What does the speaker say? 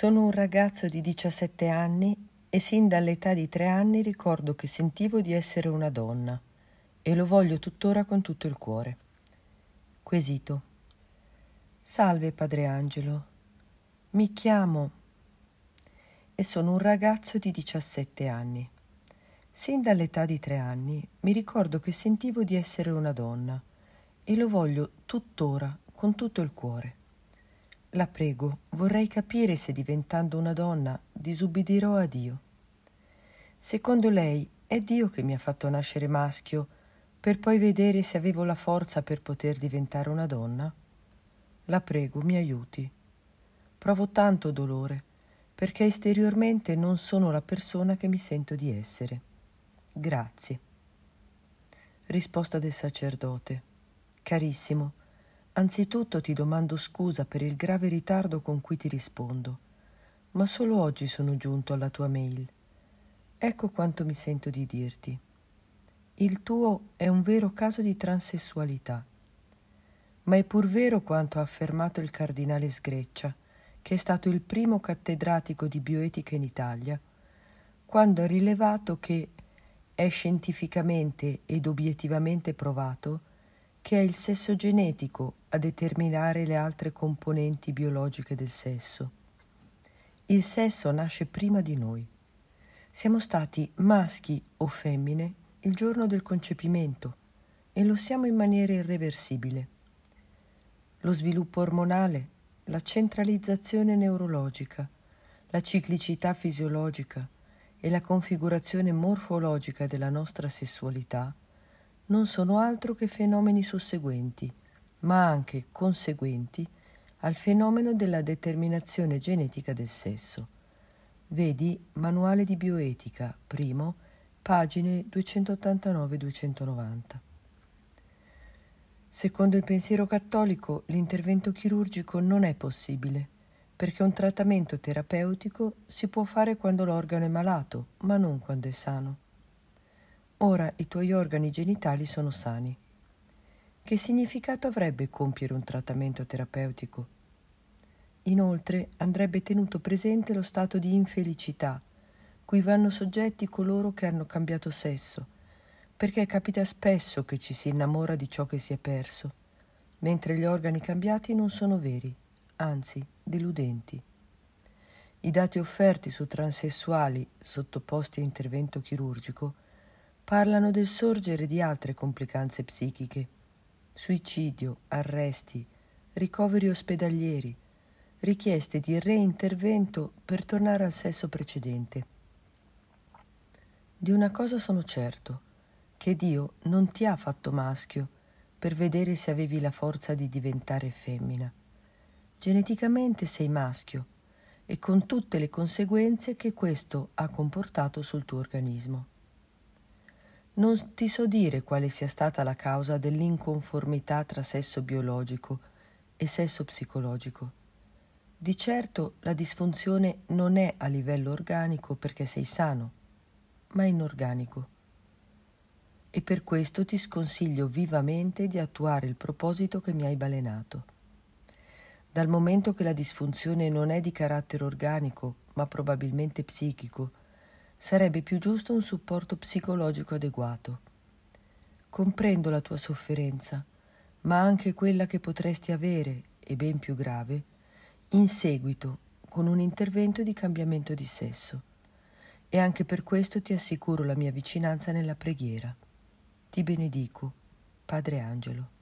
Sono un ragazzo di 17 anni e sin dall'età di tre anni ricordo che sentivo di essere una donna e lo voglio tuttora con tutto il cuore. Quesito. Salve, padre Angelo. Mi chiamo e sono un ragazzo di 17 anni. Sin dall'età di tre anni mi ricordo che sentivo di essere una donna e lo voglio tuttora con tutto il cuore. La prego, vorrei capire se diventando una donna disubbidirò a Dio. Secondo lei è Dio che mi ha fatto nascere maschio per poi vedere se avevo la forza per poter diventare una donna? La prego, mi aiuti. Provo tanto dolore perché esteriormente non sono la persona che mi sento di essere. Grazie. Risposta del sacerdote. Carissimo, anzitutto ti domando scusa per il grave ritardo con cui ti rispondo, ma solo oggi sono giunto alla tua mail. Ecco quanto mi sento di dirti. Il tuo è un vero caso di transessualità. Ma è pur vero quanto ha affermato il cardinale Sgreccia, che è stato il primo cattedratico di bioetica in Italia, quando ha rilevato che è scientificamente ed obiettivamente provato che è il sesso genetico a determinare le altre componenti biologiche del sesso. Il sesso nasce prima di noi. Siamo stati maschi o femmine il giorno del concepimento e lo siamo in maniera irreversibile. Lo sviluppo ormonale, la centralizzazione neurologica, la ciclicità fisiologica e la configurazione morfologica della nostra sessualità non sono altro che fenomeni susseguenti, ma anche conseguenti al fenomeno della determinazione genetica del sesso. Vedi Manuale di bioetica, primo, pagine 289-290. Secondo il pensiero cattolico, l'intervento chirurgico non è possibile, perché un trattamento terapeutico si può fare quando l'organo è malato, ma non quando è sano. Ora i tuoi organi genitali sono sani. Che significato avrebbe compiere un trattamento terapeutico? Inoltre andrebbe tenuto presente lo stato di infelicità cui vanno soggetti coloro che hanno cambiato sesso, perché capita spesso che ci si innamora di ciò che si è perso, mentre gli organi cambiati non sono veri, anzi deludenti. I dati offerti su transessuali sottoposti a intervento chirurgico parlano del sorgere di altre complicanze psichiche, suicidio, arresti, ricoveri ospedalieri, richieste di reintervento per tornare al sesso precedente. Di una cosa sono certo, che Dio non ti ha fatto maschio per vedere se avevi la forza di diventare femmina. Geneticamente sei maschio e con tutte le conseguenze che questo ha comportato sul tuo organismo. Non ti so dire quale sia stata la causa dell'inconformità tra sesso biologico e sesso psicologico. Di certo la disfunzione non è a livello organico perché sei sano ma inorganico. E per questo ti sconsiglio vivamente di attuare il proposito che mi hai balenato. Dal momento che la disfunzione non è di carattere organico, ma probabilmente psichico, sarebbe più giusto un supporto psicologico adeguato. Comprendo la tua sofferenza, ma anche quella che potresti avere, e ben più grave, in seguito con un intervento di cambiamento di sesso e anche per questo ti assicuro la mia vicinanza nella preghiera. Ti benedico, Padre Angelo.